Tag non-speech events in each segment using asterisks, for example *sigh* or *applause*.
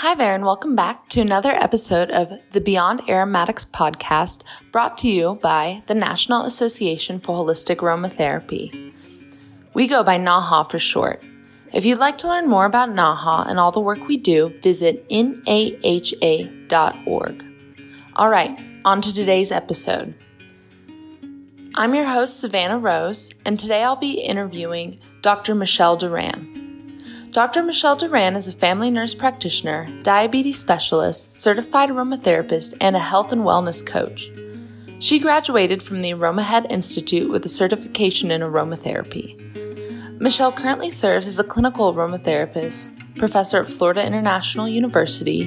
Hi there, and welcome back to another episode of the Beyond Aromatics podcast brought to you by the National Association for Holistic Aromatherapy. We go by NAHA for short. If you'd like to learn more about NAHA and all the work we do, visit naha.org. All right, on to today's episode. I'm your host, Savannah Rose, and today I'll be interviewing Dr. Michelle Duran. Dr. Michelle Duran is a family nurse practitioner, diabetes specialist, certified aromatherapist, and a health and wellness coach. She graduated from the AromaHead Institute with a certification in aromatherapy. Michelle currently serves as a clinical aromatherapist, professor at Florida International University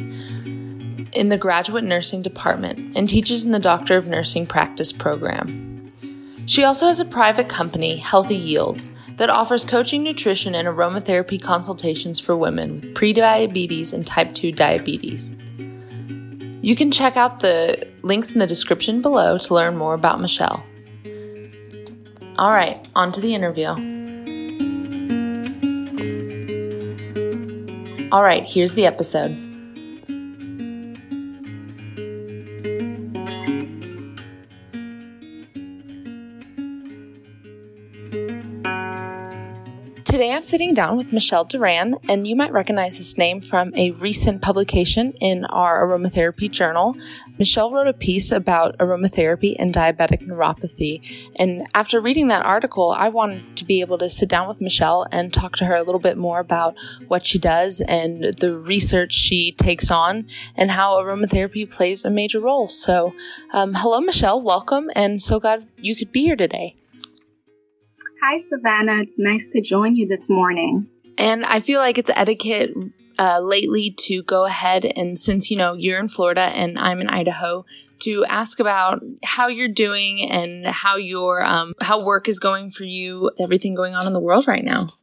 in the graduate nursing department, and teaches in the Doctor of Nursing practice program. She also has a private company, Healthy Yields, that offers coaching, nutrition, and aromatherapy consultations for women with prediabetes and type 2 diabetes. You can check out the links in the description below to learn more about Michelle. All right, on to the interview. All right, here's the episode. I'm sitting down with Michelle Duran, and you might recognize this name from a recent publication in our aromatherapy journal. Michelle wrote a piece about aromatherapy and diabetic neuropathy. And after reading that article, I wanted to be able to sit down with Michelle and talk to her a little bit more about what she does and the research she takes on and how aromatherapy plays a major role. So, um, hello, Michelle. Welcome, and so glad you could be here today. Hi, Savannah. It's nice to join you this morning. And I feel like it's etiquette uh, lately to go ahead and since you know you're in Florida and I'm in Idaho, to ask about how you're doing and how your um, how work is going for you. with Everything going on in the world right now.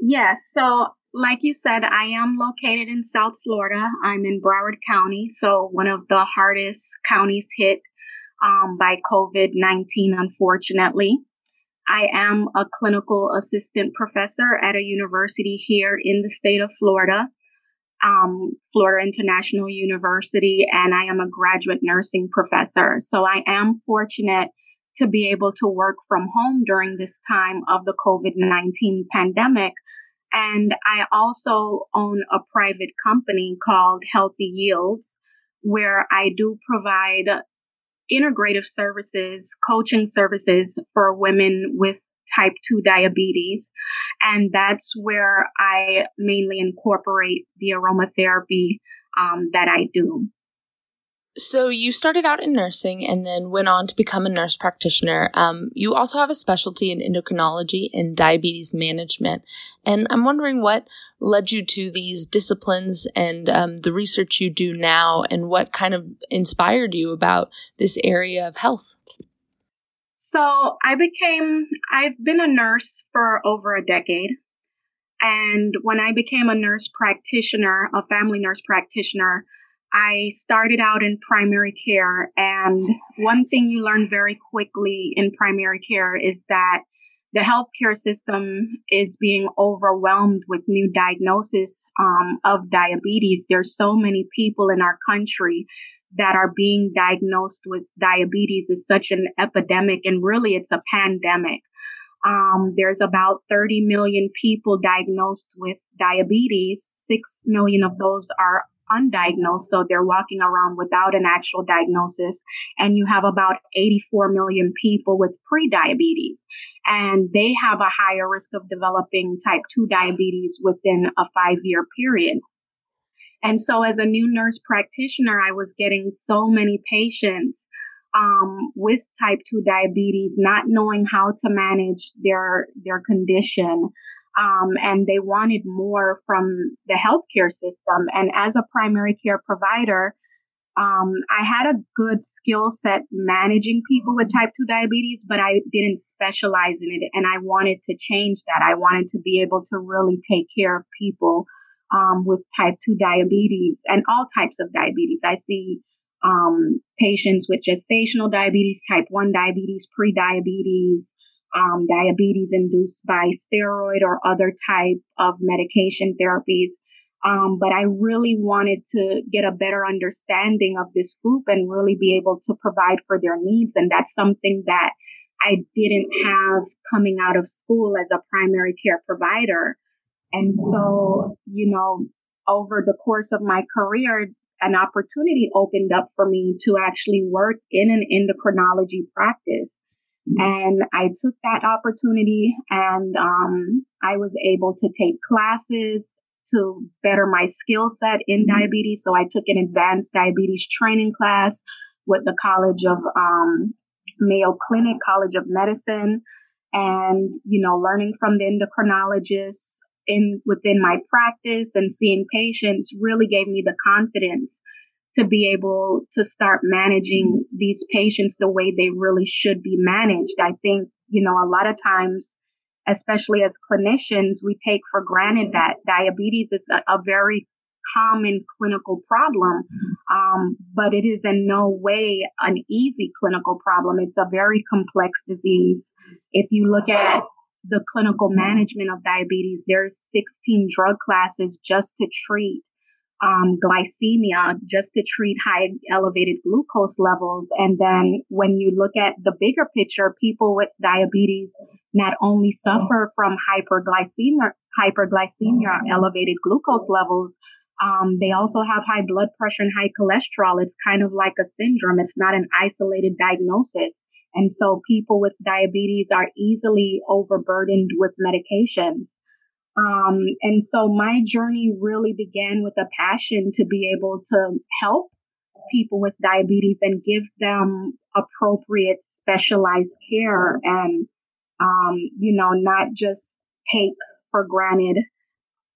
Yes. So, like you said, I am located in South Florida. I'm in Broward County, so one of the hardest counties hit um, by COVID 19, unfortunately. I am a clinical assistant professor at a university here in the state of Florida, um, Florida International University, and I am a graduate nursing professor. So I am fortunate to be able to work from home during this time of the COVID 19 pandemic. And I also own a private company called Healthy Yields, where I do provide integrative services, coaching services for women with type 2 diabetes. And that's where I mainly incorporate the aromatherapy um, that I do. So you started out in nursing and then went on to become a nurse practitioner. Um, you also have a specialty in endocrinology and diabetes management. And I'm wondering what led you to these disciplines and um, the research you do now, and what kind of inspired you about this area of health. So I became, I've been a nurse for over a decade. And when I became a nurse practitioner, a family nurse practitioner, I started out in primary care, and one thing you learn very quickly in primary care is that the healthcare system is being overwhelmed with new diagnosis um, of diabetes. There's so many people in our country that are being diagnosed with diabetes. is such an epidemic, and really, it's a pandemic. Um, there's about 30 million people diagnosed with diabetes. Six million of those are undiagnosed, so they're walking around without an actual diagnosis. And you have about 84 million people with prediabetes, and they have a higher risk of developing type 2 diabetes within a five year period. And so, as a new nurse practitioner, I was getting so many patients um, with type 2 diabetes, not knowing how to manage their their condition, um, and they wanted more from the healthcare system. And as a primary care provider, um, I had a good skill set managing people with type 2 diabetes, but I didn't specialize in it. And I wanted to change that. I wanted to be able to really take care of people um, with type 2 diabetes and all types of diabetes. I see um, patients with gestational diabetes, type 1 diabetes, pre-diabetes, um, diabetes induced by steroid or other type of medication therapies. Um, but I really wanted to get a better understanding of this group and really be able to provide for their needs. And that's something that I didn't have coming out of school as a primary care provider. And so, you know, over the course of my career, an opportunity opened up for me to actually work in an endocrinology practice. And I took that opportunity and um, I was able to take classes to better my skill set in diabetes. So I took an advanced diabetes training class with the College of um, Mayo Clinic, College of Medicine, and you know, learning from the endocrinologists in within my practice and seeing patients really gave me the confidence to be able to start managing mm-hmm. these patients the way they really should be managed. I think, you know, a lot of times, especially as clinicians, we take for granted that diabetes is a, a very common clinical problem, mm-hmm. um, but it is in no way an easy clinical problem. It's a very complex disease. If you look at the clinical mm-hmm. management of diabetes, there's 16 drug classes just to treat um, glycemia, just to treat high elevated glucose levels. And then when you look at the bigger picture, people with diabetes not only suffer from hyperglycemia, hyperglycemia, elevated glucose levels, um, they also have high blood pressure and high cholesterol. It's kind of like a syndrome. It's not an isolated diagnosis. And so people with diabetes are easily overburdened with medications. Um, and so my journey really began with a passion to be able to help people with diabetes and give them appropriate specialized care and, um, you know, not just take for granted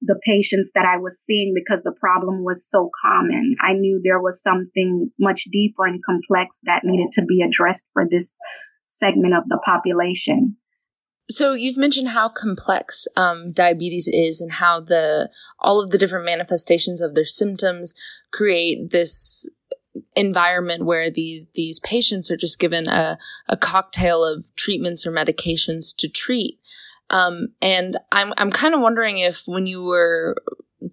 the patients that I was seeing because the problem was so common. I knew there was something much deeper and complex that needed to be addressed for this segment of the population. So you've mentioned how complex um, diabetes is and how the all of the different manifestations of their symptoms create this environment where these these patients are just given a, a cocktail of treatments or medications to treat. Um, and I'm I'm kind of wondering if when you were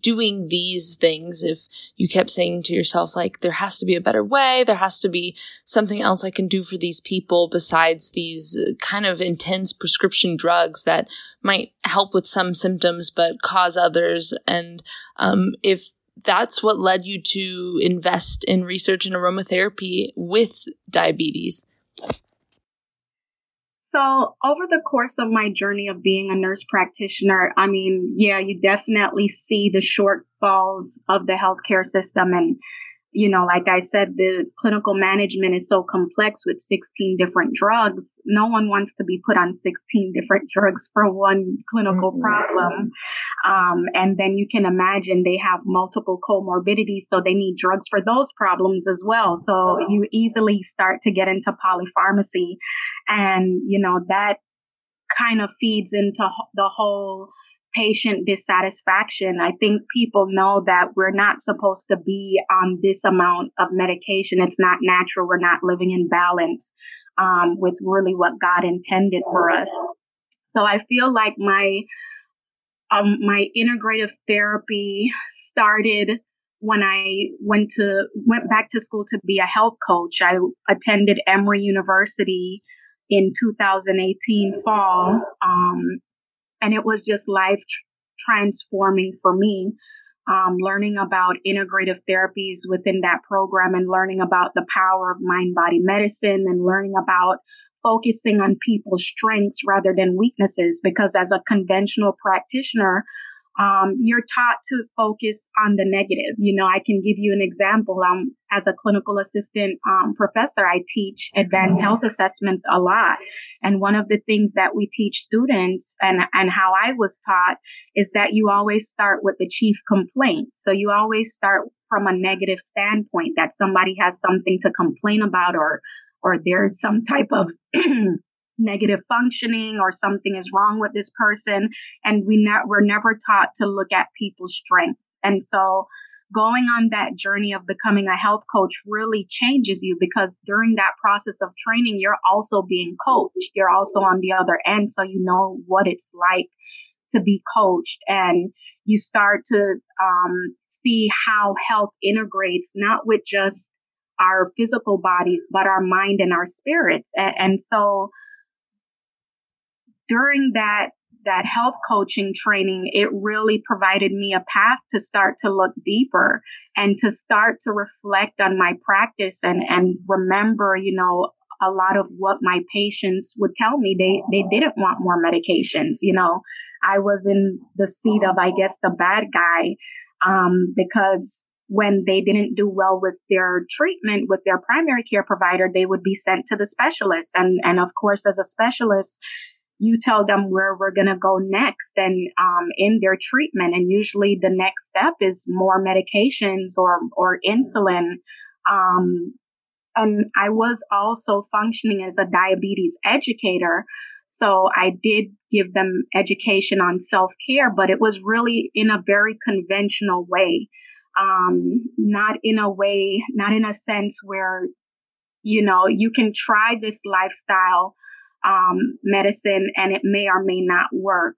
doing these things, if you kept saying to yourself like there has to be a better way, there has to be something else I can do for these people besides these kind of intense prescription drugs that might help with some symptoms but cause others, and um, if that's what led you to invest in research in aromatherapy with diabetes. So, over the course of my journey of being a nurse practitioner, I mean, yeah, you definitely see the shortfalls of the healthcare system and you know, like I said, the clinical management is so complex with 16 different drugs. No one wants to be put on 16 different *laughs* drugs for one clinical mm-hmm. problem. Um, and then you can imagine they have multiple comorbidities, so they need drugs for those problems as well. So you easily start to get into polypharmacy. And, you know, that kind of feeds into the whole patient dissatisfaction. I think people know that we're not supposed to be on this amount of medication. It's not natural. We're not living in balance um, with really what God intended for us. So I feel like my um, my integrative therapy started when I went to went back to school to be a health coach. I attended Emory University in 2018 fall, um, and it was just life transforming for me. Um, learning about integrative therapies within that program and learning about the power of mind body medicine and learning about focusing on people's strengths rather than weaknesses because as a conventional practitioner um, you're taught to focus on the negative. You know, I can give you an example. Um, as a clinical assistant um, professor, I teach advanced health assessment a lot. And one of the things that we teach students and, and how I was taught is that you always start with the chief complaint. So you always start from a negative standpoint that somebody has something to complain about or, or there's some type of *clears throat* negative functioning or something is wrong with this person. And we ne- we're never taught to look at people's strengths. And so going on that journey of becoming a health coach really changes you because during that process of training, you're also being coached. You're also on the other end. So you know what it's like to be coached and you start to um, see how health integrates not with just our physical bodies, but our mind and our spirits. And, and so during that that health coaching training, it really provided me a path to start to look deeper and to start to reflect on my practice and, and remember, you know, a lot of what my patients would tell me. They they didn't want more medications you know. I was in the seat of i guess the bad guy um, because when they didn't do well with their treatment with their primary care provider they would be sent to the specialist. And and of course as a specialist you tell them where we're going to go next and um, in their treatment. And usually the next step is more medications or, or insulin. Um, and I was also functioning as a diabetes educator. So I did give them education on self care, but it was really in a very conventional way. Um, not in a way, not in a sense where, you know, you can try this lifestyle um, medicine and it may or may not work.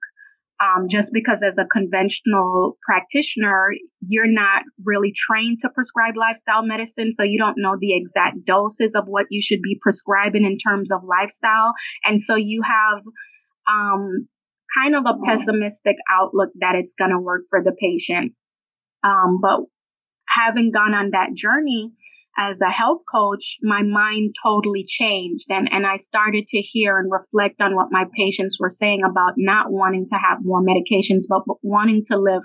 Um, just because as a conventional practitioner, you're not really trained to prescribe lifestyle medicine. So you don't know the exact doses of what you should be prescribing in terms of lifestyle. And so you have, um, kind of a pessimistic outlook that it's going to work for the patient. Um, but having gone on that journey, as a health coach, my mind totally changed and, and I started to hear and reflect on what my patients were saying about not wanting to have more medications, but, but wanting to live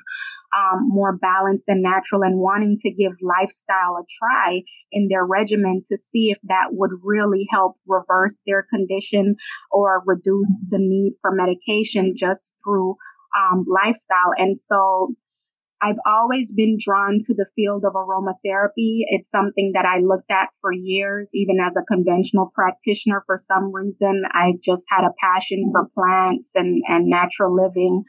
um, more balanced and natural and wanting to give lifestyle a try in their regimen to see if that would really help reverse their condition or reduce the need for medication just through um, lifestyle. And so I've always been drawn to the field of aromatherapy. It's something that I looked at for years, even as a conventional practitioner. For some reason, I just had a passion for plants and, and natural living.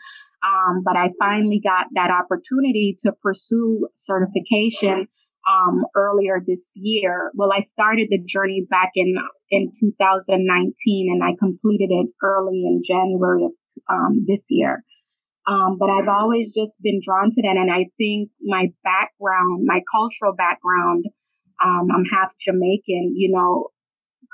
Um, but I finally got that opportunity to pursue certification um, earlier this year. Well, I started the journey back in in 2019, and I completed it early in January of um, this year. Um, but I've always just been drawn to that. And I think my background, my cultural background, um, I'm half Jamaican, you know,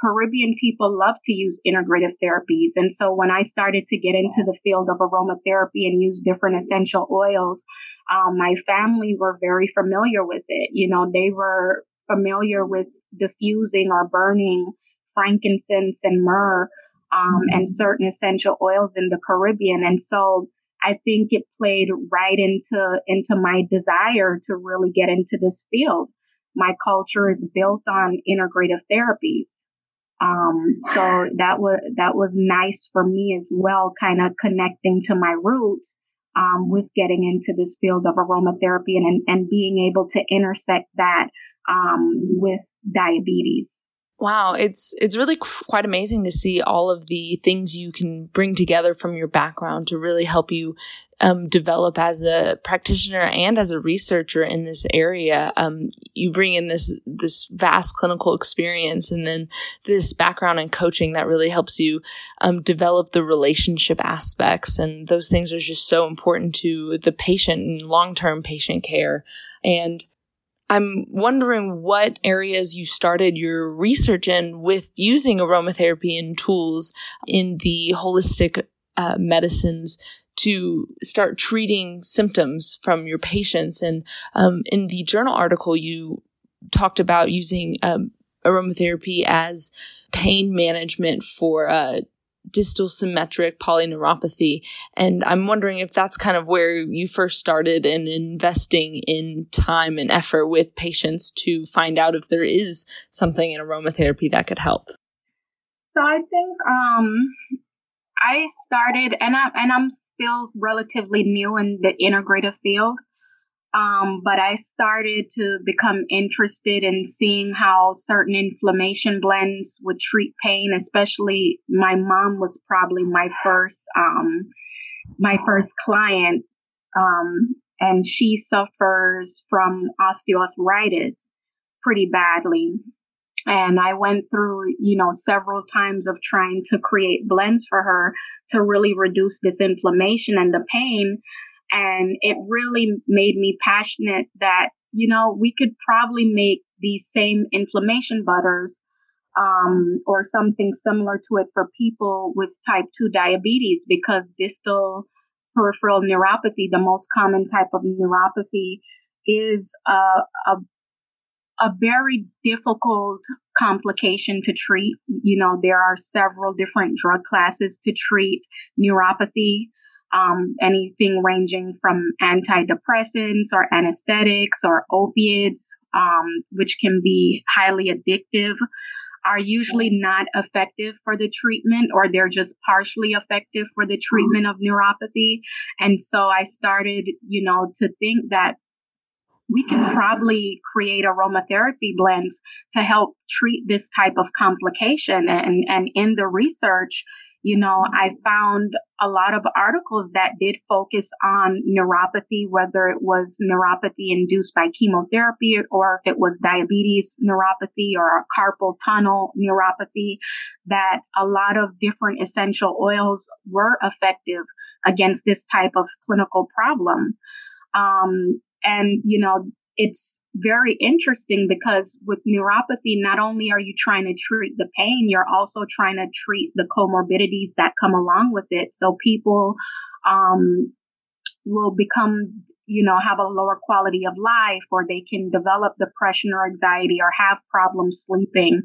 Caribbean people love to use integrative therapies. And so when I started to get into the field of aromatherapy and use different essential oils, um, my family were very familiar with it. You know, they were familiar with diffusing or burning frankincense and myrrh um, and certain essential oils in the Caribbean. And so I think it played right into into my desire to really get into this field. My culture is built on integrative therapies. Um, so that was that was nice for me as well, kind of connecting to my roots um, with getting into this field of aromatherapy and and being able to intersect that um, with diabetes. Wow, it's it's really quite amazing to see all of the things you can bring together from your background to really help you um, develop as a practitioner and as a researcher in this area. Um, you bring in this this vast clinical experience and then this background in coaching that really helps you um, develop the relationship aspects, and those things are just so important to the patient and long term patient care. And I'm wondering what areas you started your research in with using aromatherapy and tools in the holistic uh, medicines to start treating symptoms from your patients. And um, in the journal article, you talked about using um, aromatherapy as pain management for uh, distal symmetric polyneuropathy. And I'm wondering if that's kind of where you first started in investing in time and effort with patients to find out if there is something in aromatherapy that could help. So I think um, I started, and I and I'm still relatively new in the integrative field. Um, but I started to become interested in seeing how certain inflammation blends would treat pain, especially my mom was probably my first, um, my first client. Um, and she suffers from osteoarthritis pretty badly. and I went through, you know, several times of trying to create blends for her to really reduce this inflammation and the pain. And it really made me passionate that, you know, we could probably make these same inflammation butters um, or something similar to it for people with type 2 diabetes because distal peripheral neuropathy, the most common type of neuropathy, is a, a a very difficult complication to treat. You know, there are several different drug classes to treat neuropathy. Um, anything ranging from antidepressants or anesthetics or opiates, um, which can be highly addictive, are usually not effective for the treatment or they're just partially effective for the treatment of neuropathy. And so I started, you know, to think that we can probably create aromatherapy blends to help treat this type of complication. And, and in the research, you know, I found a lot of articles that did focus on neuropathy, whether it was neuropathy induced by chemotherapy or if it was diabetes neuropathy or carpal tunnel neuropathy, that a lot of different essential oils were effective against this type of clinical problem. Um, and, you know, it's very interesting because with neuropathy, not only are you trying to treat the pain, you're also trying to treat the comorbidities that come along with it. So people, um, will become, you know, have a lower quality of life or they can develop depression or anxiety or have problems sleeping.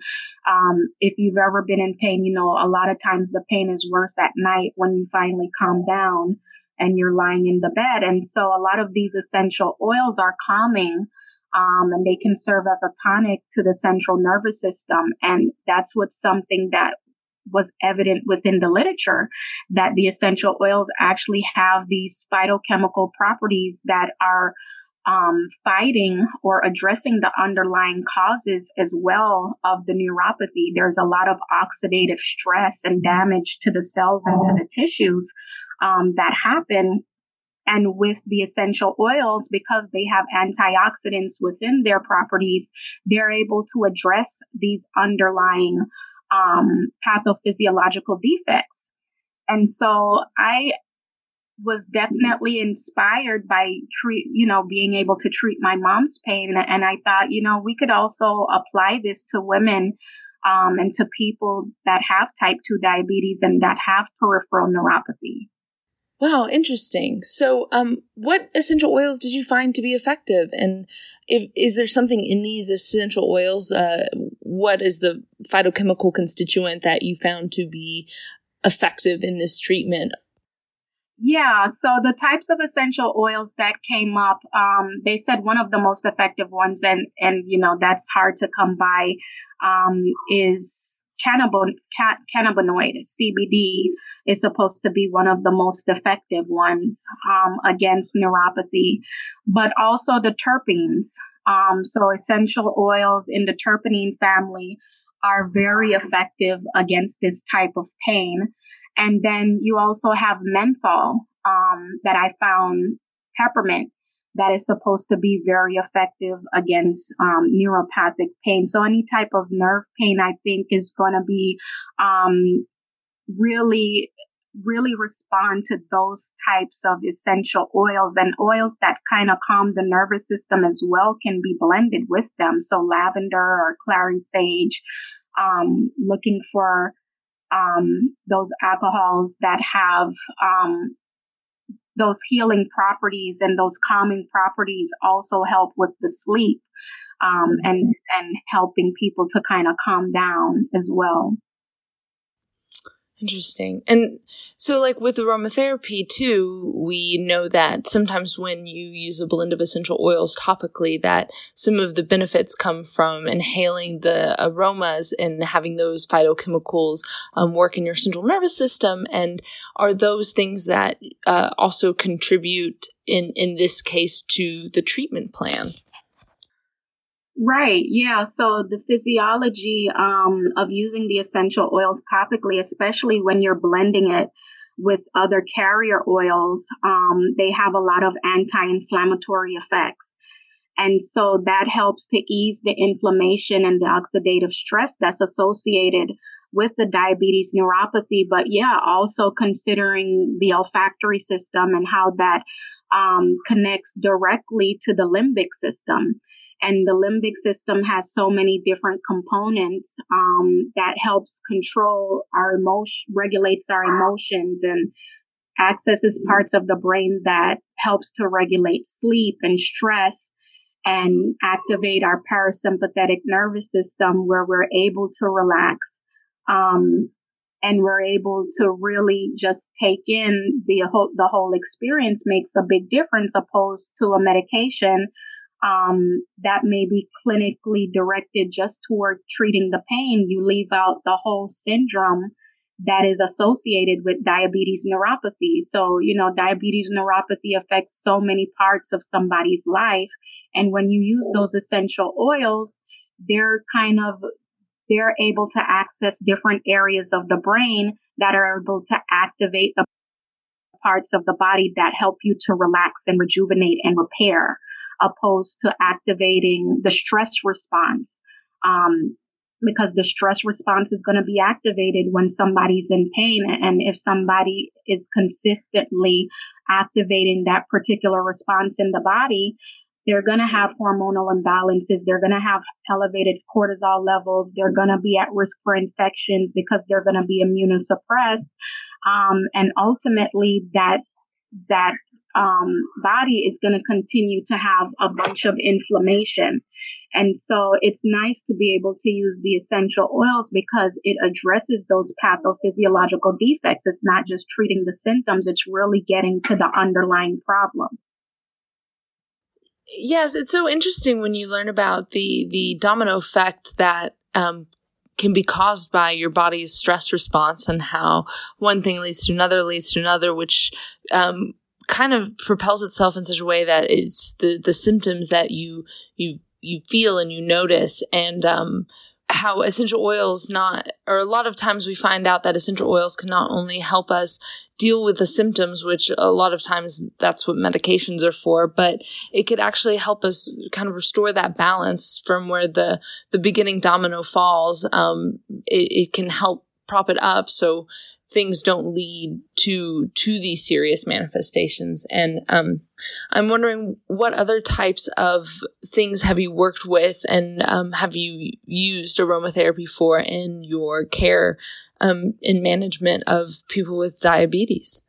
Um, if you've ever been in pain, you know, a lot of times the pain is worse at night when you finally calm down and you're lying in the bed. And so a lot of these essential oils are calming. Um, and they can serve as a tonic to the central nervous system. And that's what's something that was evident within the literature that the essential oils actually have these phytochemical properties that are um, fighting or addressing the underlying causes as well of the neuropathy. There's a lot of oxidative stress and damage to the cells and to the tissues um, that happen. And with the essential oils, because they have antioxidants within their properties, they're able to address these underlying um, pathophysiological defects. And so I was definitely inspired by treat, you know, being able to treat my mom's pain. And I thought, you know, we could also apply this to women um, and to people that have type 2 diabetes and that have peripheral neuropathy. Wow, interesting. So, um, what essential oils did you find to be effective? And if, is there something in these essential oils? Uh, what is the phytochemical constituent that you found to be effective in this treatment? Yeah, so the types of essential oils that came up, um, they said one of the most effective ones, and and you know that's hard to come by, um, is cannabinoid, cannabinoid CBD is supposed to be one of the most effective ones um, against neuropathy, but also the terpenes. Um, so essential oils in the terpene family are very effective against this type of pain. And then you also have menthol um, that I found peppermint that is supposed to be very effective against um, neuropathic pain. So any type of nerve pain, I think, is going to be um, really really respond to those types of essential oils and oils that kind of calm the nervous system as well can be blended with them. So lavender or clary sage, um, looking for um, those alcohols that have um, those healing properties and those calming properties also help with the sleep um, and and helping people to kind of calm down as well. Interesting. And so, like with aromatherapy, too, we know that sometimes when you use a blend of essential oils topically, that some of the benefits come from inhaling the aromas and having those phytochemicals um, work in your central nervous system. And are those things that uh, also contribute, in, in this case, to the treatment plan? Right. Yeah. So the physiology um, of using the essential oils topically, especially when you're blending it with other carrier oils, um, they have a lot of anti-inflammatory effects. And so that helps to ease the inflammation and the oxidative stress that's associated with the diabetes neuropathy. But yeah, also considering the olfactory system and how that um, connects directly to the limbic system. And the limbic system has so many different components um, that helps control our emotion, regulates our emotions and accesses parts of the brain that helps to regulate sleep and stress and activate our parasympathetic nervous system where we're able to relax um, and we're able to really just take in the whole the whole experience makes a big difference opposed to a medication um, that may be clinically directed just toward treating the pain you leave out the whole syndrome that is associated with diabetes neuropathy. So you know diabetes neuropathy affects so many parts of somebody's life. And when you use those essential oils, they're kind of, they're able to access different areas of the brain that are able to activate the parts of the body that help you to relax and rejuvenate and repair, opposed to activating the stress response. Um, because the stress response is going to be activated when somebody's in pain. And if somebody is consistently activating that particular response in the body, they're going to have hormonal imbalances. They're going to have elevated cortisol levels. They're going to be at risk for infections because they're going to be immunosuppressed. Um, and ultimately that, that, um, body is going to continue to have a bunch of inflammation. And so it's nice to be able to use the essential oils because it addresses those pathophysiological defects. It's not just treating the symptoms. It's really getting to the underlying problem. Yes, it's so interesting when you learn about the the domino effect that um, can be caused by your body's stress response and how one thing leads to another leads to another, which um, kind of propels itself in such a way that it's the the symptoms that you you you feel and you notice. And um, how essential oils not or a lot of times we find out that essential oils can not only help us deal with the symptoms, which a lot of times that's what medications are for, but it could actually help us kind of restore that balance from where the, the beginning domino falls. Um, it, it can help prop it up so things don't lead to to these serious manifestations and um, i'm wondering what other types of things have you worked with and um, have you used aromatherapy for in your care um, in management of people with diabetes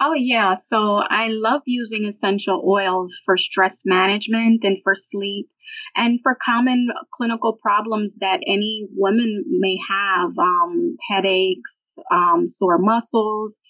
Oh, yeah. So I love using essential oils for stress management and for sleep and for common clinical problems that any women may have um, headaches, um, sore muscles.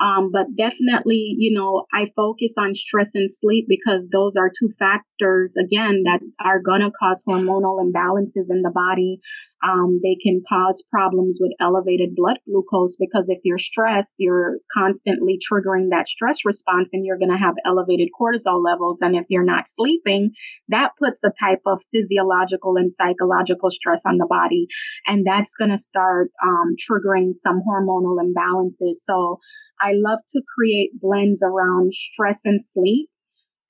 Um, but definitely, you know, I focus on stress and sleep because those are two factors, again, that are going to cause hormonal imbalances in the body um, they can cause problems with elevated blood glucose because if you're stressed, you're constantly triggering that stress response and you're going to have elevated cortisol levels. And if you're not sleeping, that puts a type of physiological and psychological stress on the body. And that's going to start um, triggering some hormonal imbalances. So I love to create blends around stress and sleep.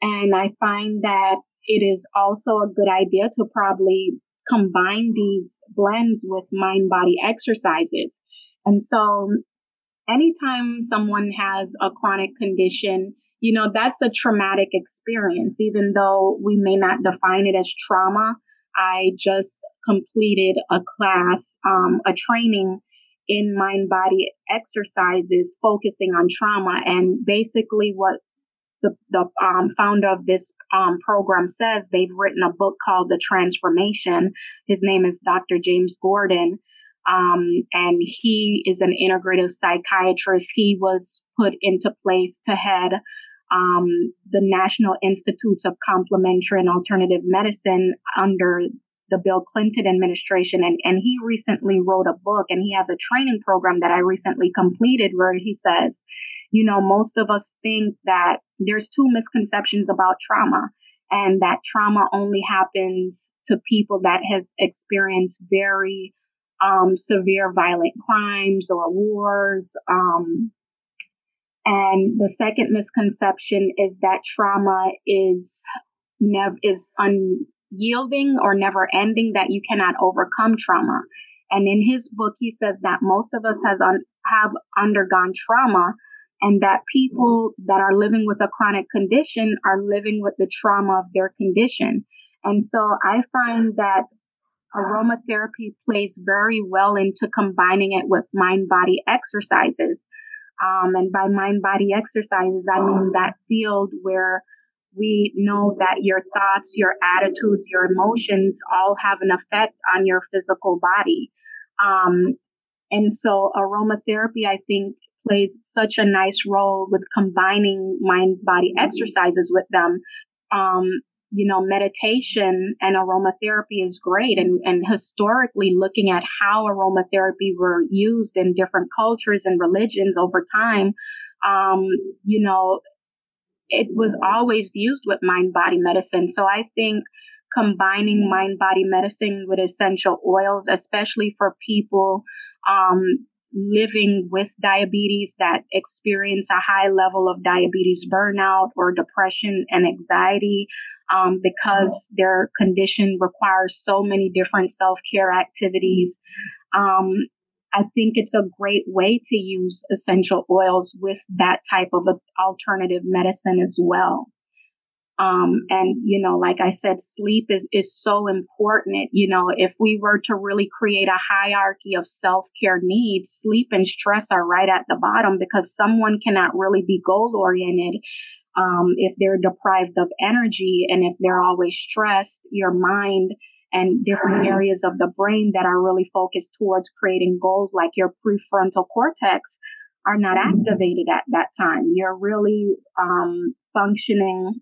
And I find that it is also a good idea to probably combine these blends with mind body exercises. And so anytime someone has a chronic condition, you know, that's a traumatic experience, even though we may not define it as trauma. I just completed a class, um, a training in mind body exercises focusing on trauma. And basically what the, the um, founder of this um, program says they've written a book called The Transformation. His name is Dr. James Gordon. Um, and he is an integrative psychiatrist. He was put into place to head um, the National Institutes of Complementary and Alternative Medicine under the Bill Clinton administration. And, and he recently wrote a book and he has a training program that I recently completed where he says, you know, most of us think that there's two misconceptions about trauma and that trauma only happens to people that has experienced very um, severe violent crimes or wars. Um, and the second misconception is that trauma is never is unyielding or never ending that you cannot overcome trauma. And in his book, he says that most of us has un- have undergone trauma and that people that are living with a chronic condition are living with the trauma of their condition. And so I find that aromatherapy plays very well into combining it with mind body exercises. Um, and by mind body exercises, I mean that field where we know that your thoughts, your attitudes, your emotions all have an effect on your physical body. Um, and so aromatherapy, I think, plays such a nice role with combining mind body exercises with them. Um, you know, meditation and aromatherapy is great. And, and historically looking at how aromatherapy were used in different cultures and religions over time, um, you know, it was always used with mind body medicine. So I think combining mind body medicine with essential oils, especially for people, um, living with diabetes that experience a high level of diabetes burnout or depression and anxiety um, because their condition requires so many different self-care activities um, i think it's a great way to use essential oils with that type of alternative medicine as well um, and, you know, like I said, sleep is, is so important. You know, if we were to really create a hierarchy of self care needs, sleep and stress are right at the bottom because someone cannot really be goal oriented. Um, if they're deprived of energy and if they're always stressed, your mind and different areas of the brain that are really focused towards creating goals like your prefrontal cortex are not activated at that time. You're really um, functioning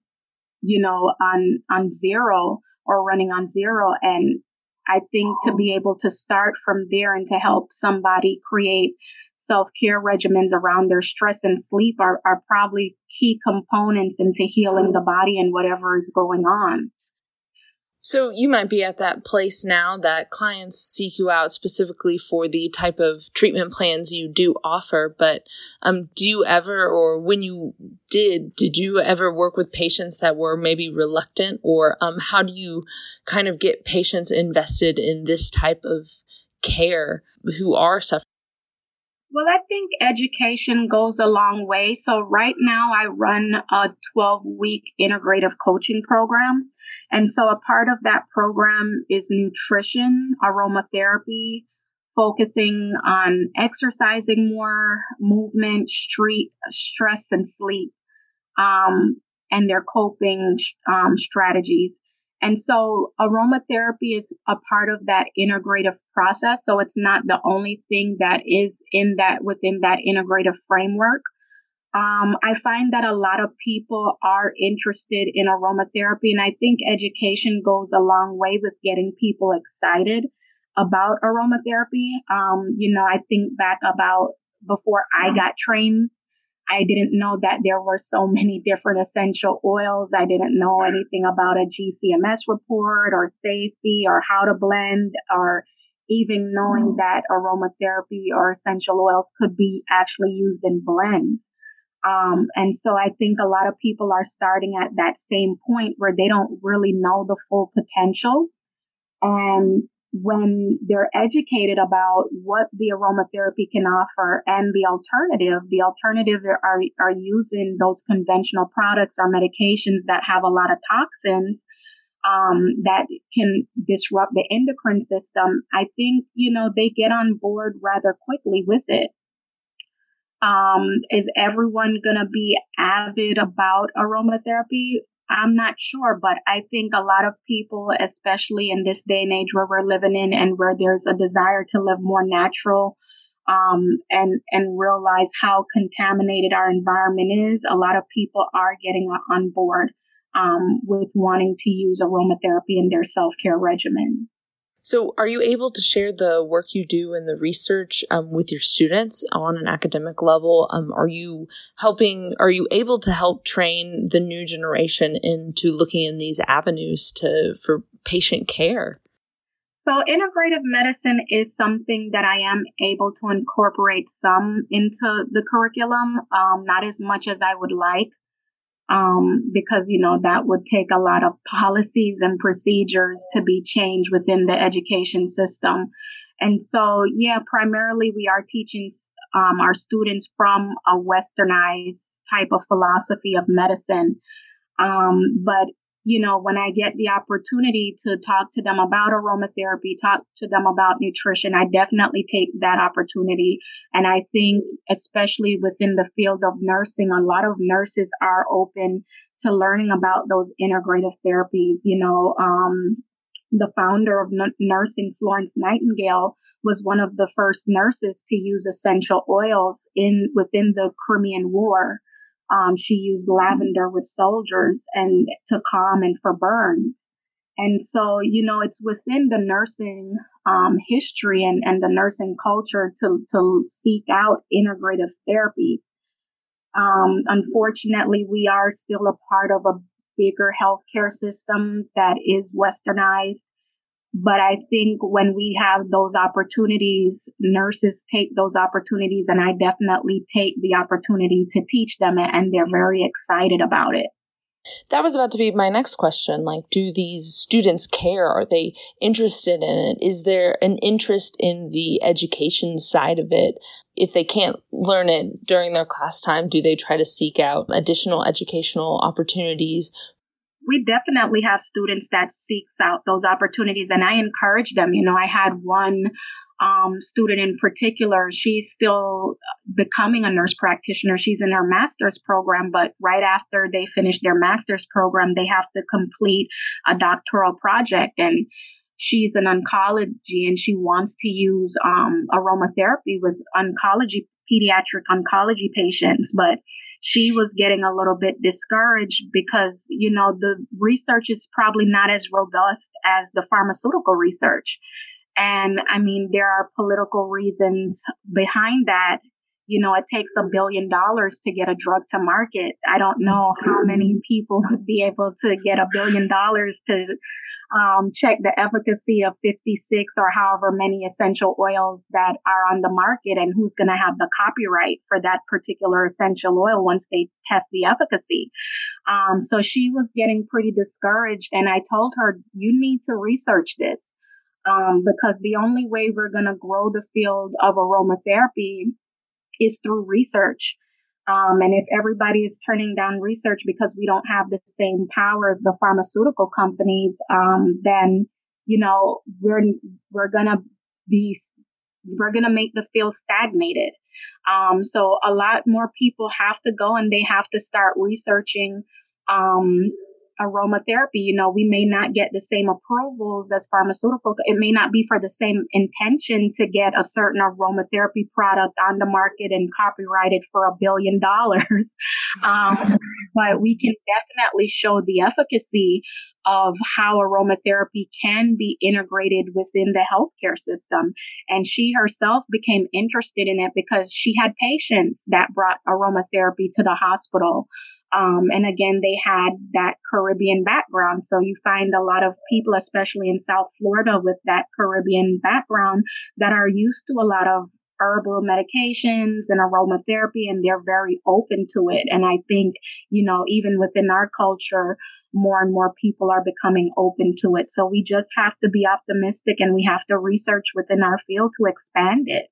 you know, on, on zero or running on zero. And I think to be able to start from there and to help somebody create self care regimens around their stress and sleep are, are probably key components into healing the body and whatever is going on. So you might be at that place now that clients seek you out specifically for the type of treatment plans you do offer. But um, do you ever, or when you did, did you ever work with patients that were maybe reluctant, or um, how do you kind of get patients invested in this type of care who are suffering? Well, I think education goes a long way. So right now I run a 12 week integrative coaching program. And so a part of that program is nutrition, aromatherapy, focusing on exercising more, movement, street, stress, and sleep, um, and their coping um, strategies. And so aromatherapy is a part of that integrative process. So it's not the only thing that is in that within that integrative framework. Um, I find that a lot of people are interested in aromatherapy, and I think education goes a long way with getting people excited about aromatherapy. Um, you know, I think back about before I got trained, I didn't know that there were so many different essential oils. I didn't know anything about a GCMS report or safety or how to blend or even knowing that aromatherapy or essential oils could be actually used in blends. Um, and so I think a lot of people are starting at that same point where they don't really know the full potential. And when they're educated about what the aromatherapy can offer and the alternative, the alternative are, are using those conventional products or medications that have a lot of toxins um, that can disrupt the endocrine system. I think, you know, they get on board rather quickly with it. Um, is everyone going to be avid about aromatherapy? I'm not sure, but I think a lot of people, especially in this day and age where we're living in and where there's a desire to live more natural, um, and, and realize how contaminated our environment is, a lot of people are getting on board, um, with wanting to use aromatherapy in their self-care regimen. So, are you able to share the work you do and the research um, with your students on an academic level? Um, are you helping? Are you able to help train the new generation into looking in these avenues to for patient care? So, integrative medicine is something that I am able to incorporate some into the curriculum, um, not as much as I would like. Um, because, you know, that would take a lot of policies and procedures to be changed within the education system. And so, yeah, primarily we are teaching um, our students from a westernized type of philosophy of medicine. Um, but you know, when I get the opportunity to talk to them about aromatherapy, talk to them about nutrition, I definitely take that opportunity. And I think, especially within the field of nursing, a lot of nurses are open to learning about those integrative therapies. You know, um, the founder of N- nursing, Florence Nightingale, was one of the first nurses to use essential oils in within the Crimean War. Um, she used lavender with soldiers and to calm and for burns. And so, you know, it's within the nursing um, history and, and the nursing culture to, to seek out integrative therapies. Um, unfortunately, we are still a part of a bigger healthcare system that is westernized but I think when we have those opportunities, nurses take those opportunities and I definitely take the opportunity to teach them and they're very excited about it. That was about to be my next question. Like, do these students care? Are they interested in it? Is there an interest in the education side of it? If they can't learn it during their class time, do they try to seek out additional educational opportunities we definitely have students that seeks out those opportunities and I encourage them. You know, I had one um, student in particular, she's still becoming a nurse practitioner. She's in her master's program, but right after they finish their master's program, they have to complete a doctoral project. And she's an oncology and she wants to use um, aromatherapy with oncology, pediatric oncology patients. But she was getting a little bit discouraged because, you know, the research is probably not as robust as the pharmaceutical research. And I mean, there are political reasons behind that you know, it takes a billion dollars to get a drug to market. I don't know how many people would be able to get a billion dollars to um, check the efficacy of 56 or however many essential oils that are on the market and who's going to have the copyright for that particular essential oil once they test the efficacy. Um, so she was getting pretty discouraged and I told her, you need to research this. Um, because the only way we're going to grow the field of aromatherapy is through research. Um, and if everybody is turning down research because we don't have the same power as the pharmaceutical companies, um, then you know we're we're gonna be we're gonna make the field stagnated. Um, so a lot more people have to go and they have to start researching um, aromatherapy, you know, we may not get the same approvals as pharmaceutical. It may not be for the same intention to get a certain aromatherapy product on the market and copyrighted for a billion dollars. *laughs* Um, but we can definitely show the efficacy of how aromatherapy can be integrated within the healthcare system. And she herself became interested in it because she had patients that brought aromatherapy to the hospital. Um, and again, they had that Caribbean background. So you find a lot of people, especially in South Florida with that Caribbean background that are used to a lot of herbal medications and aromatherapy and they're very open to it. And I think, you know, even within our culture, more and more people are becoming open to it. So we just have to be optimistic and we have to research within our field to expand it.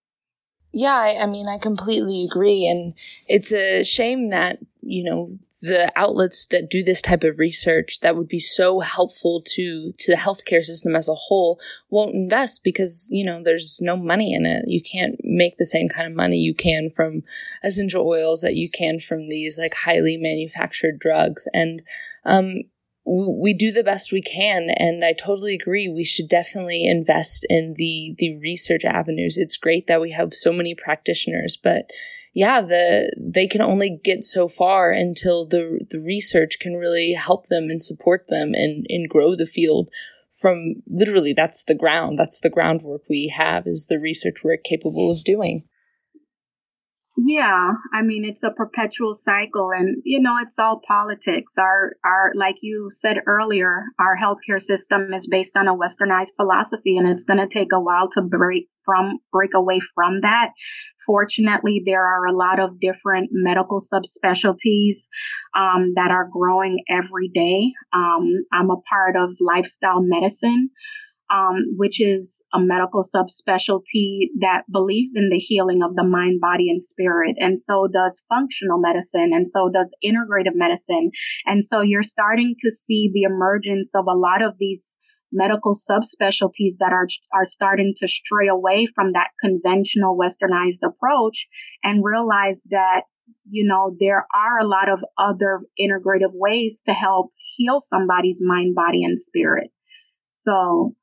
Yeah, I, I, mean, I completely agree. And it's a shame that, you know, the outlets that do this type of research that would be so helpful to, to the healthcare system as a whole won't invest because, you know, there's no money in it. You can't make the same kind of money you can from essential oils that you can from these like highly manufactured drugs. And, um, we do the best we can and i totally agree we should definitely invest in the the research avenues it's great that we have so many practitioners but yeah the they can only get so far until the the research can really help them and support them and and grow the field from literally that's the ground that's the groundwork we have is the research we're capable of doing Yeah, I mean it's a perpetual cycle, and you know it's all politics. Our our like you said earlier, our healthcare system is based on a westernized philosophy, and it's going to take a while to break from break away from that. Fortunately, there are a lot of different medical subspecialties um, that are growing every day. Um, I'm a part of lifestyle medicine um, which is a medical subspecialty that believes in the healing of the mind, body, and spirit. And so does functional medicine, and so does integrative medicine. And so you're starting to see the emergence of a lot of these medical subspecialties that are are starting to stray away from that conventional westernized approach and realize that you know there are a lot of other integrative ways to help heal somebody's mind body and spirit so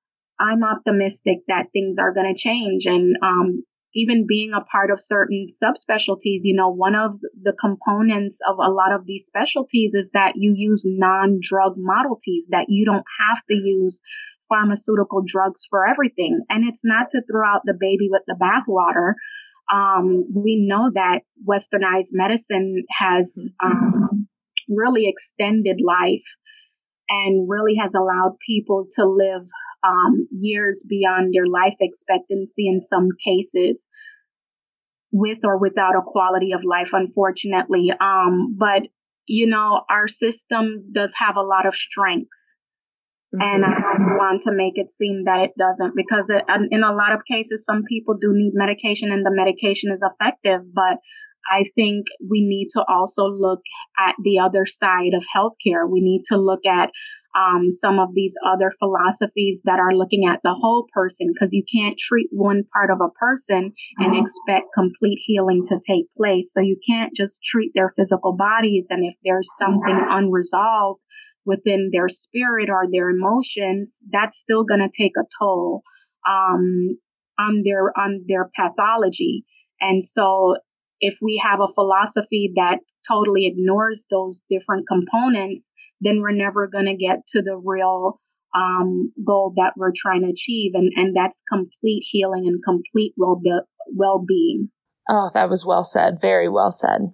I'm optimistic that things are going to change. And um, even being a part of certain subspecialties, you know, one of the components of a lot of these specialties is that you use non drug modalities, that you don't have to use pharmaceutical drugs for everything. And it's not to throw out the baby with the bathwater. Um, we know that westernized medicine has um, really extended life and really has allowed people to live um, years beyond their life expectancy in some cases with or without a quality of life, unfortunately. Um, but, you know, our system does have a lot of strengths. Mm-hmm. And I don't want to make it seem that it doesn't because it, in a lot of cases, some people do need medication and the medication is effective, but I think we need to also look at the other side of healthcare. We need to look at um, some of these other philosophies that are looking at the whole person because you can't treat one part of a person and mm-hmm. expect complete healing to take place. So you can't just treat their physical bodies. And if there's something unresolved within their spirit or their emotions, that's still going to take a toll um, on their on their pathology. And so if we have a philosophy that totally ignores those different components, then we're never going to get to the real um, goal that we're trying to achieve, and and that's complete healing and complete well being. Oh, that was well said. Very well said.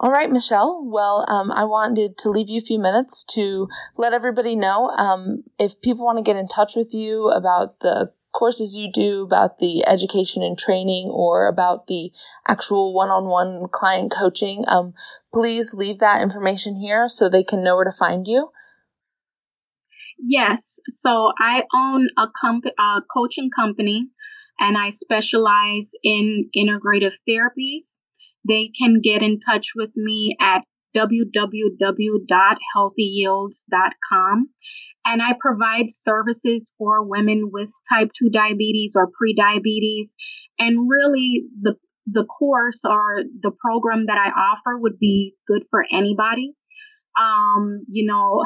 All right, Michelle. Well, um, I wanted to leave you a few minutes to let everybody know um, if people want to get in touch with you about the courses you do, about the education and training, or about the actual one on one client coaching, um, please leave that information here so they can know where to find you. Yes. So I own a, comp- a coaching company and I specialize in integrative therapies. They can get in touch with me at www.healthyyields.com and I provide services for women with type 2 diabetes or prediabetes. And really, the, the course or the program that I offer would be good for anybody. Um, you know,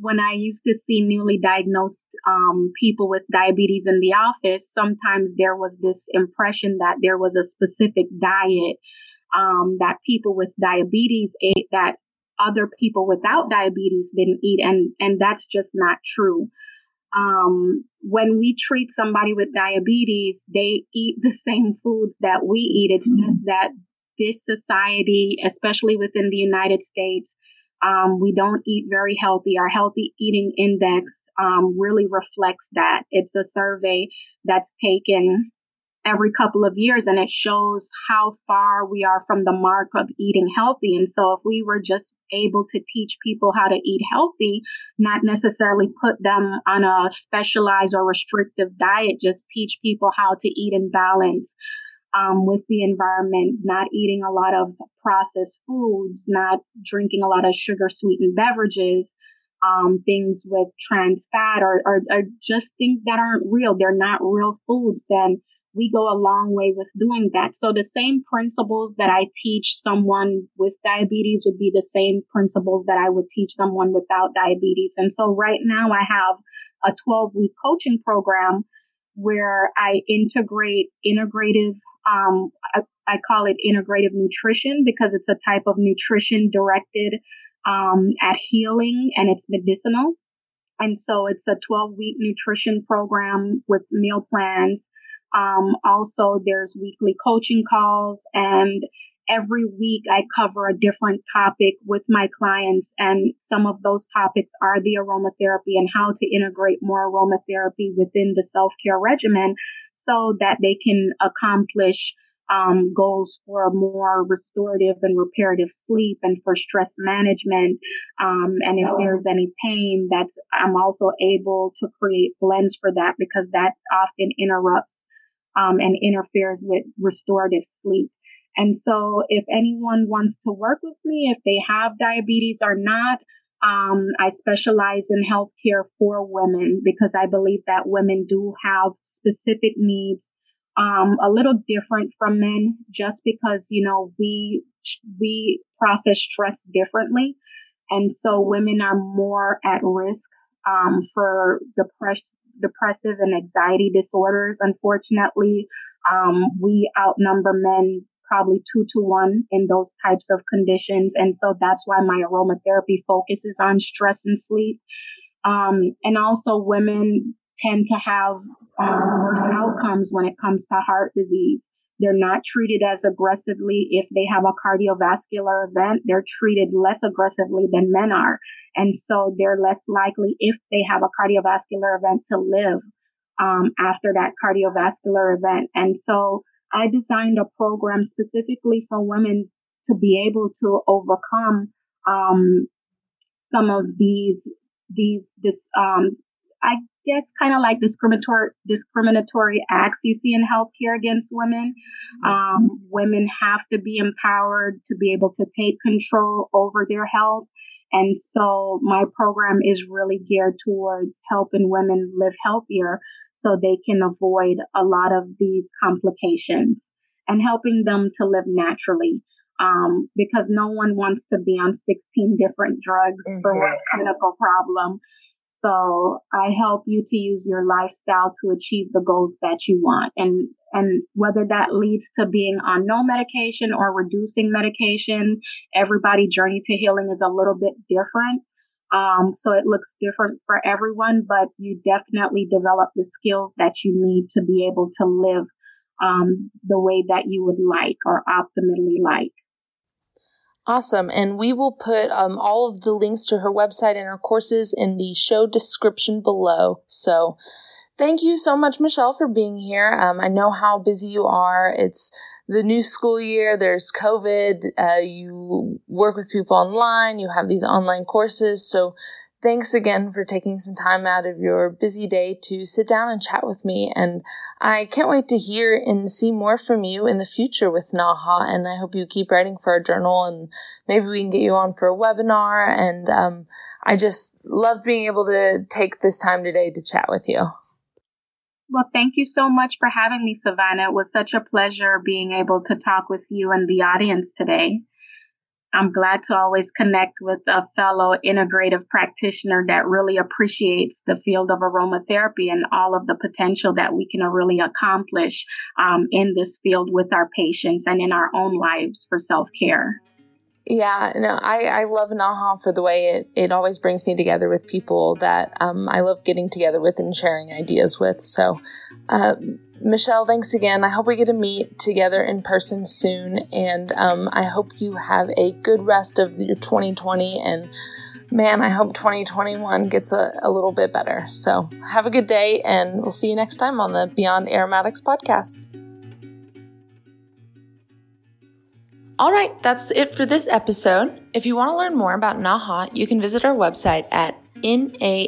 when I used to see newly diagnosed um, people with diabetes in the office, sometimes there was this impression that there was a specific diet um, that people with diabetes ate that other people without diabetes didn't eat and and that's just not true. Um, when we treat somebody with diabetes they eat the *laughs* same foods that we eat. It's mm-hmm. just that this society especially within the united states um, we don't eat very healthy. Our healthy eating index um, really reflects that. It's a survey that's taken every couple of years and it shows how far we are from the mark of eating healthy. And so if we were just able to teach people how to eat healthy, not necessarily put them on a specialized or restrictive diet, just teach people how to eat in balance. Um, with the environment, not eating a lot of processed foods, not drinking a lot of sugar sweetened beverages, um, things with trans fat or, or, or just things that aren't real. They're not real foods. Then we go a long way with doing that. So the same principles that I teach someone with diabetes would be the same principles that I would teach someone without diabetes. And so right now I have a 12 week coaching program where I integrate integrative, um, I, I, call it integrative nutrition because it's a type of nutrition directed um, at healing and it's medicinal. And so it's a 12 week nutrition program with meal plans um, also, there's weekly coaching calls and every week I cover a different topic with my clients. And some of those topics are the aromatherapy and how to integrate more aromatherapy within the self care regimen so that they can accomplish um, goals for more restorative and reparative sleep and for stress management. Um, and if there's any pain, that's I'm also able to create blends for that because that often interrupts um, and interferes with restorative sleep. And so, if anyone wants to work with me, if they have diabetes or not, um, I specialize in healthcare for women because I believe that women do have specific needs um, a little different from men just because, you know, we, we process stress differently. And so women are more at risk, um, for depress, depressive and anxiety disorders. Unfortunately, um, we outnumber men probably two to one in those types of conditions. And so that's why my aromatherapy focuses on stress and sleep. Um, and also women tend to have um, worse outcomes when it comes to heart disease. They're not treated as aggressively if they have a cardiovascular event. They're treated less aggressively than men are. And so they're less likely if they have a cardiovascular event to live um, after that cardiovascular event. And so I designed a program specifically for women to be able to overcome um, some of these these this um, I guess kind of like discriminatory discriminatory acts you see in healthcare against women. Um, women have to be empowered to be able to take control over their health. And so my program is really geared towards helping women live healthier so they can avoid a lot of these complications and helping them to live naturally. Um, because no one wants to be on 16 different drugs mm-hmm. for one clinical problem. So I help you to use your lifestyle to achieve the goals that you want. And, and whether that leads to being on no medication or reducing medication, everybody journey to healing is a little bit different. Um, so it looks different for everyone, but you definitely develop the skills that you need to be able to live, um, the way that you would like or optimally like. Awesome. And we will put um, all of the links to her website and her courses in the show description below. So thank you so much, Michelle, for being here. Um, I know how busy you are. It's the new school year, there's COVID, uh, you work with people online, you have these online courses. So Thanks again for taking some time out of your busy day to sit down and chat with me. And I can't wait to hear and see more from you in the future with NAHA. And I hope you keep writing for our journal and maybe we can get you on for a webinar. And um, I just love being able to take this time today to chat with you. Well, thank you so much for having me, Savannah. It was such a pleasure being able to talk with you and the audience today. I'm glad to always connect with a fellow integrative practitioner that really appreciates the field of aromatherapy and all of the potential that we can really accomplish um, in this field with our patients and in our own lives for self care. Yeah, no, I, I love Naha for the way it, it always brings me together with people that um, I love getting together with and sharing ideas with. So, uh, Michelle, thanks again. I hope we get to meet together in person soon, and um, I hope you have a good rest of your 2020. And man, I hope 2021 gets a, a little bit better. So, have a good day, and we'll see you next time on the Beyond Aromatics podcast. All right, that's it for this episode. If you want to learn more about NAHA, you can visit our website at naha.org.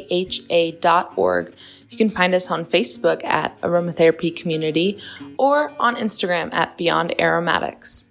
You can find us on Facebook at Aromatherapy Community or on Instagram at Beyond Aromatics.